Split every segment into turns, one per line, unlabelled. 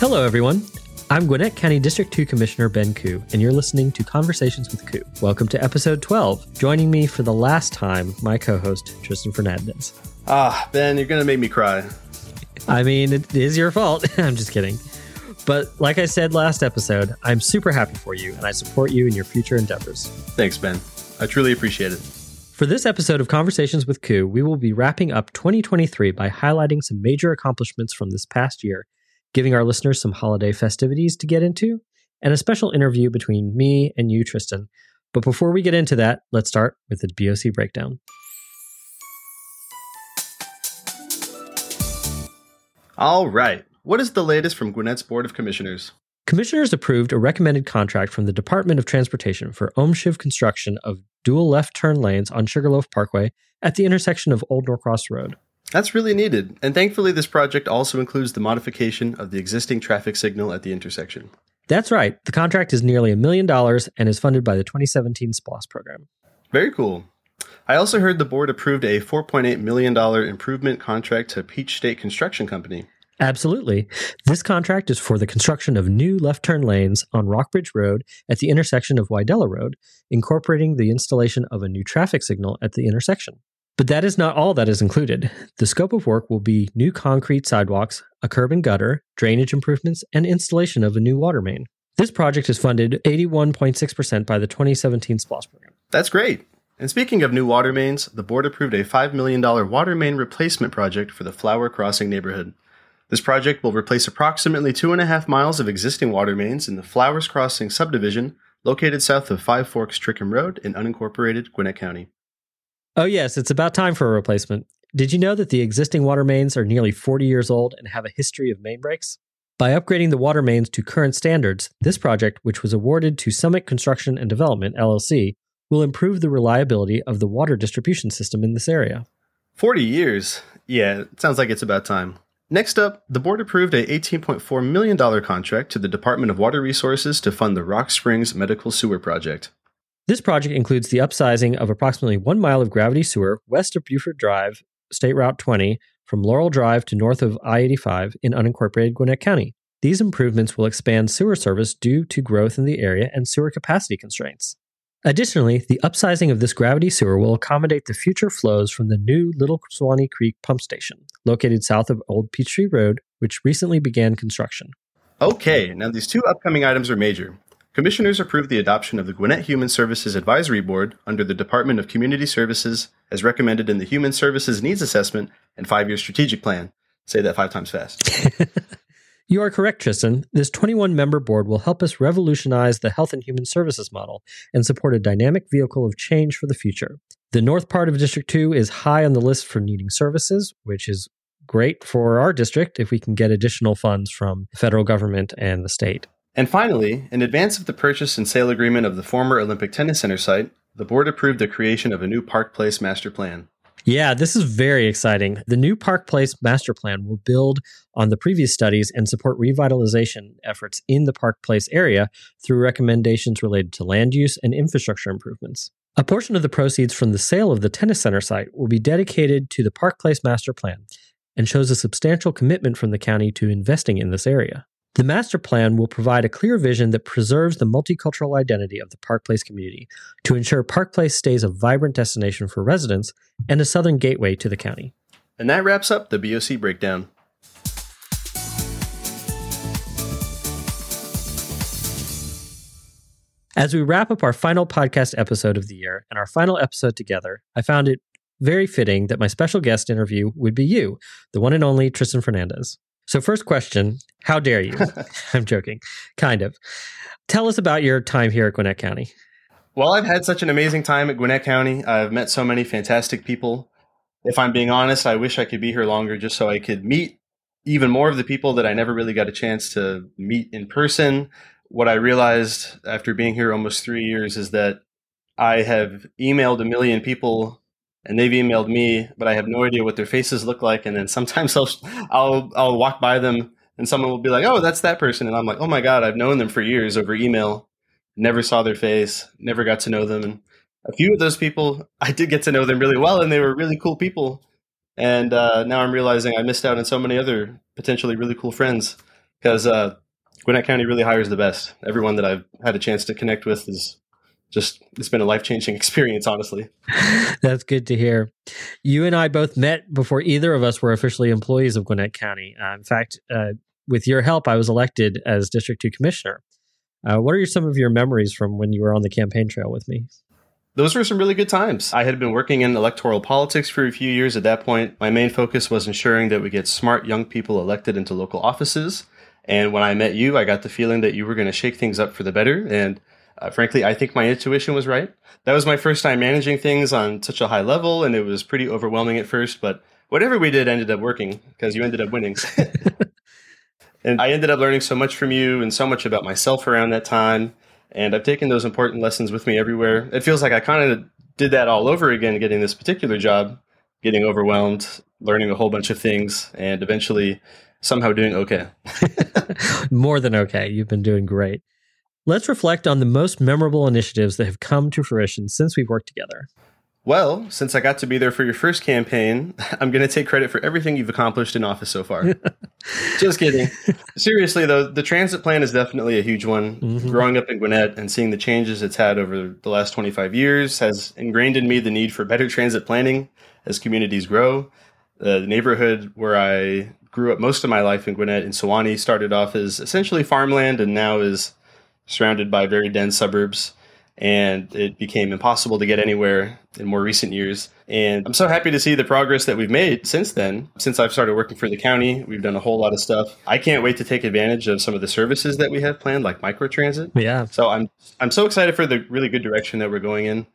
Hello, everyone. I'm Gwinnett County District 2 Commissioner Ben Ku, and you're listening to Conversations with Ku. Welcome to episode 12. Joining me for the last time, my co host, Tristan Fernandes.
Ah, Ben, you're going to make me cry.
I mean, it is your fault. I'm just kidding. But like I said last episode, I'm super happy for you, and I support you in your future endeavors.
Thanks, Ben. I truly appreciate it.
For this episode of Conversations with Ku, we will be wrapping up 2023 by highlighting some major accomplishments from this past year, giving our listeners some holiday festivities to get into, and a special interview between me and you, Tristan. But before we get into that, let's start with the BOC breakdown.
All right. What is the latest from Gwinnett's Board of Commissioners?
Commissioners approved a recommended contract from the Department of Transportation for OMSHIV construction of dual left turn lanes on Sugarloaf Parkway at the intersection of Old Norcross Road.
That's really needed, and thankfully, this project also includes the modification of the existing traffic signal at the intersection.
That's right. The contract is nearly a million dollars and is funded by the 2017 SPLOST program.
Very cool. I also heard the board approved a $4.8 million improvement contract to Peach State Construction Company.
Absolutely. This contract is for the construction of new left turn lanes on Rockbridge Road at the intersection of Wydella Road, incorporating the installation of a new traffic signal at the intersection. But that is not all that is included. The scope of work will be new concrete sidewalks, a curb and gutter, drainage improvements, and installation of a new water main. This project is funded 81.6% by the 2017 SPLOST program.
That's great. And speaking of new water mains, the board approved a $5 million water main replacement project for the Flower Crossing neighborhood. This project will replace approximately two and a half miles of existing water mains in the Flowers Crossing subdivision located south of Five Forks Trickum Road in unincorporated Gwinnett County.
Oh, yes, it's about time for a replacement. Did you know that the existing water mains are nearly 40 years old and have a history of main breaks? By upgrading the water mains to current standards, this project, which was awarded to Summit Construction and Development, LLC, will improve the reliability of the water distribution system in this area.
40 years? Yeah, it sounds like it's about time. Next up, the board approved a $18.4 million contract to the Department of Water Resources to fund the Rock Springs Medical Sewer Project.
This project includes the upsizing of approximately one mile of gravity sewer west of Buford Drive, State Route 20, from Laurel Drive to north of I 85 in unincorporated Gwinnett County. These improvements will expand sewer service due to growth in the area and sewer capacity constraints. Additionally, the upsizing of this gravity sewer will accommodate the future flows from the new Little Suwanee Creek pump station, located south of Old Peachtree Road, which recently began construction.
Okay, now these two upcoming items are major. Commissioners approved the adoption of the Gwinnett Human Services Advisory Board under the Department of Community Services as recommended in the Human Services Needs Assessment and Five Year Strategic Plan. Say that five times fast.
You are correct, Tristan. This 21 member board will help us revolutionize the health and human services model and support a dynamic vehicle of change for the future. The north part of District 2 is high on the list for needing services, which is great for our district if we can get additional funds from the federal government and the state.
And finally, in advance of the purchase and sale agreement of the former Olympic Tennis Center site, the board approved the creation of a new Park Place master plan.
Yeah, this is very exciting. The new Park Place master plan will build on the previous studies and support revitalization efforts in the Park Place area through recommendations related to land use and infrastructure improvements. A portion of the proceeds from the sale of the tennis center site will be dedicated to the Park Place master plan and shows a substantial commitment from the county to investing in this area. The master plan will provide a clear vision that preserves the multicultural identity of the Park Place community to ensure Park Place stays a vibrant destination for residents and a southern gateway to the county.
And that wraps up the BOC breakdown.
As we wrap up our final podcast episode of the year and our final episode together, I found it very fitting that my special guest interview would be you, the one and only Tristan Fernandes. So, first question How dare you? I'm joking. Kind of. Tell us about your time here at Gwinnett County.
Well, I've had such an amazing time at Gwinnett County. I've met so many fantastic people. If I'm being honest, I wish I could be here longer just so I could meet even more of the people that I never really got a chance to meet in person. What I realized after being here almost three years is that I have emailed a million people and they've emailed me, but I have no idea what their faces look like. And then sometimes I'll, I'll, I'll walk by them and someone will be like, "Oh, that's that person," and I'm like, "Oh my god, I've known them for years over email, never saw their face, never got to know them." And a few of those people, I did get to know them really well, and they were really cool people. And uh, now I'm realizing I missed out on so many other potentially really cool friends. because uh, Gwinnett County really hires the best. Everyone that I've had a chance to connect with is just it's been a life changing experience, honestly.
That's good to hear. You and I both met before either of us were officially employees of Gwinnett County. Uh, in fact, uh, with your help, I was elected as District 2 Commissioner. Uh, what are some of your memories from when you were on the campaign trail with me?
Those were some really good times. I had been working in electoral politics for a few years at that point. My main focus was ensuring that we get smart young people elected into local offices. And when I met you, I got the feeling that you were going to shake things up for the better. And uh, frankly, I think my intuition was right. That was my first time managing things on such a high level, and it was pretty overwhelming at first. But whatever we did ended up working because you ended up winning. and I ended up learning so much from you and so much about myself around that time. And I've taken those important lessons with me everywhere. It feels like I kind of did that all over again, getting this particular job, getting overwhelmed, learning a whole bunch of things, and eventually somehow doing okay.
More than okay. You've been doing great. Let's reflect on the most memorable initiatives that have come to fruition since we've worked together.
Well, since I got to be there for your first campaign, I'm going to take credit for everything you've accomplished in office so far. Just kidding. Seriously, though, the transit plan is definitely a huge one. Mm-hmm. Growing up in Gwinnett and seeing the changes it's had over the last 25 years has ingrained in me the need for better transit planning as communities grow. Uh, the neighborhood where I grew up most of my life in Gwinnett in Suwanee started off as essentially farmland and now is surrounded by very dense suburbs and it became impossible to get anywhere in more recent years. And I'm so happy to see the progress that we've made since then. Since I've started working for the county, we've done a whole lot of stuff. I can't wait to take advantage of some of the services that we have planned, like microtransit.
Yeah.
So I'm I'm so excited for the really good direction that we're going in.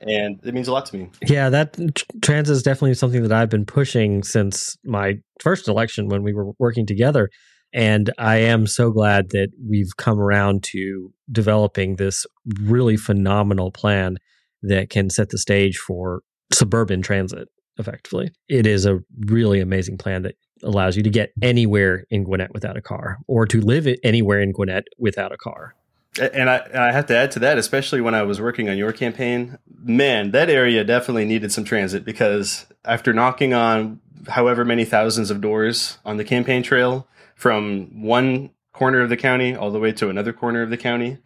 And it means a lot to me.
Yeah, that transit is definitely something that I've been pushing since my first election when we were working together. And I am so glad that we've come around to developing this really phenomenal plan that can set the stage for suburban transit effectively. It is a really amazing plan that allows you to get anywhere in Gwinnett without a car or to live anywhere in Gwinnett without a car.
And I, I have to add to that, especially when I was working on your campaign, man, that area definitely needed some transit because after knocking on however many thousands of doors on the campaign trail, from one corner of the county all the way to another corner of the county.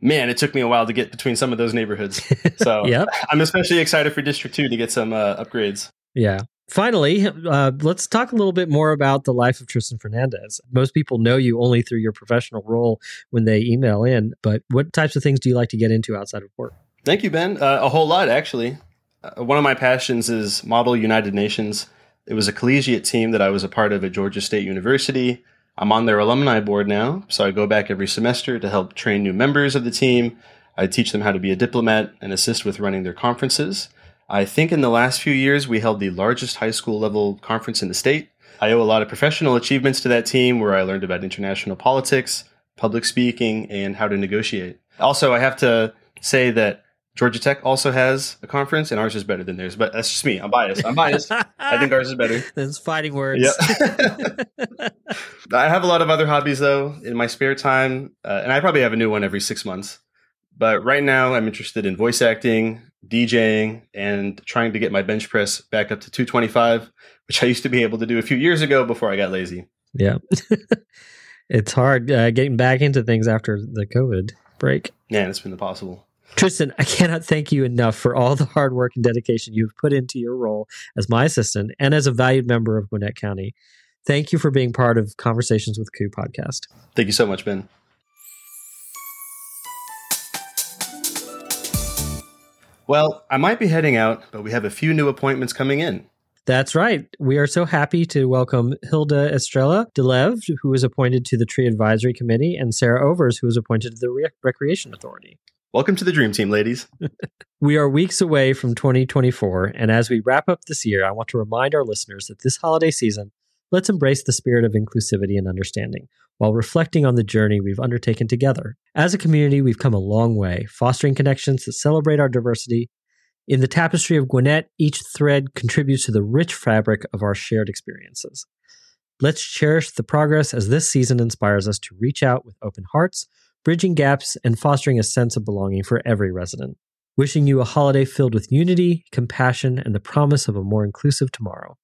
Man, it took me a while to get between some of those neighborhoods. So yep. I'm especially excited for District 2 to get some uh, upgrades.
Yeah. Finally, uh, let's talk a little bit more about the life of Tristan Fernandes. Most people know you only through your professional role when they email in, but what types of things do you like to get into outside of work?
Thank you, Ben. Uh, a whole lot, actually. Uh, one of my passions is Model United Nations. It was a collegiate team that I was a part of at Georgia State University. I'm on their alumni board now, so I go back every semester to help train new members of the team. I teach them how to be a diplomat and assist with running their conferences. I think in the last few years, we held the largest high school level conference in the state. I owe a lot of professional achievements to that team where I learned about international politics, public speaking, and how to negotiate. Also, I have to say that Georgia Tech also has a conference, and ours is better than theirs. But that's just me. I'm biased. I'm biased. I think ours is better.
That's fighting words.
Yeah. I have a lot of other hobbies though in my spare time, uh, and I probably have a new one every six months. But right now, I'm interested in voice acting, DJing, and trying to get my bench press back up to 225, which I used to be able to do a few years ago before I got lazy.
Yeah. it's hard uh, getting back into things after the COVID break.
Man, it's been impossible.
Tristan, I cannot thank you enough for all the hard work and dedication you've put into your role as my assistant and as a valued member of Gwinnett County. Thank you for being part of Conversations with Ku podcast.
Thank you so much, Ben. Well, I might be heading out, but we have a few new appointments coming in.
That's right. We are so happy to welcome Hilda Estrella Delev, who was appointed to the Tree Advisory Committee, and Sarah Overs, who was appointed to the Re- Recreation Authority.
Welcome to the Dream Team, ladies.
we are weeks away from 2024, and as we wrap up this year, I want to remind our listeners that this holiday season, let's embrace the spirit of inclusivity and understanding while reflecting on the journey we've undertaken together. As a community, we've come a long way, fostering connections that celebrate our diversity. In the tapestry of Gwinnett, each thread contributes to the rich fabric of our shared experiences. Let's cherish the progress as this season inspires us to reach out with open hearts bridging gaps and fostering a sense of belonging for every resident. Wishing you a holiday filled with unity, compassion, and the promise of a more inclusive tomorrow.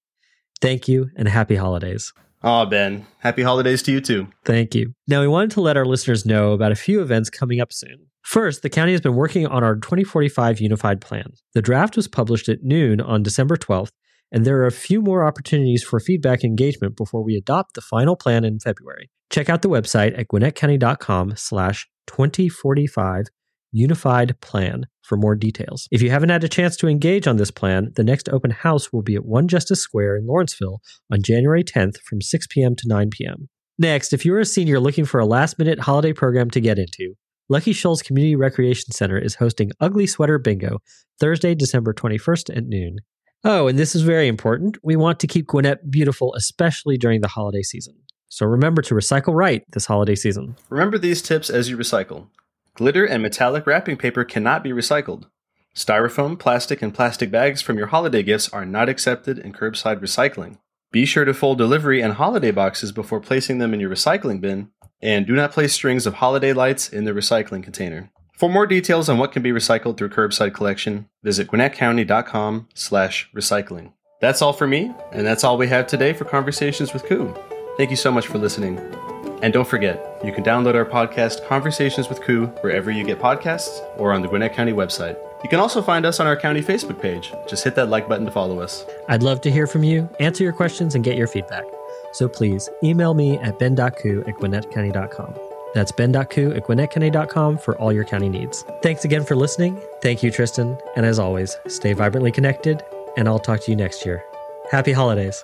Thank you and happy holidays.
Oh, Ben, happy holidays to you too.
Thank you. Now, we wanted to let our listeners know about a few events coming up soon. First, the county has been working on our 2045 Unified Plan. The draft was published at noon on December 12th, and there are a few more opportunities for feedback engagement before we adopt the final plan in February. Check out the website at gwinnettcounty.com slash 2045 Unified Plan for more details. If you haven't had a chance to engage on this plan, the next open house will be at 1 Justice Square in Lawrenceville on January 10th from 6 p.m. to 9 p.m. Next, if you're a senior looking for a last minute holiday program to get into, Lucky Shoals Community Recreation Center is hosting Ugly Sweater Bingo Thursday, December 21st at noon. Oh, and this is very important. We want to keep Gwinnett beautiful, especially during the holiday season. So remember to recycle right this holiday season.
Remember these tips as you recycle. Glitter and metallic wrapping paper cannot be recycled. Styrofoam, plastic, and plastic bags from your holiday gifts are not accepted in curbside recycling. Be sure to fold delivery and holiday boxes before placing them in your recycling bin, and do not place strings of holiday lights in the recycling container. For more details on what can be recycled through curbside collection, visit gwinnettcounty.com slash recycling. That's all for me, and that's all we have today for Conversations with Ku. Thank you so much for listening. And don't forget, you can download our podcast, Conversations with Ku, wherever you get podcasts or on the Gwinnett County website. You can also find us on our county Facebook page. Just hit that like button to follow us.
I'd love to hear from you, answer your questions, and get your feedback. So please email me at ben.ku at gwinnettcounty.com. That's ben.ku at gwinnettcounty.com for all your county needs. Thanks again for listening. Thank you, Tristan. And as always, stay vibrantly connected, and I'll talk to you next year. Happy holidays.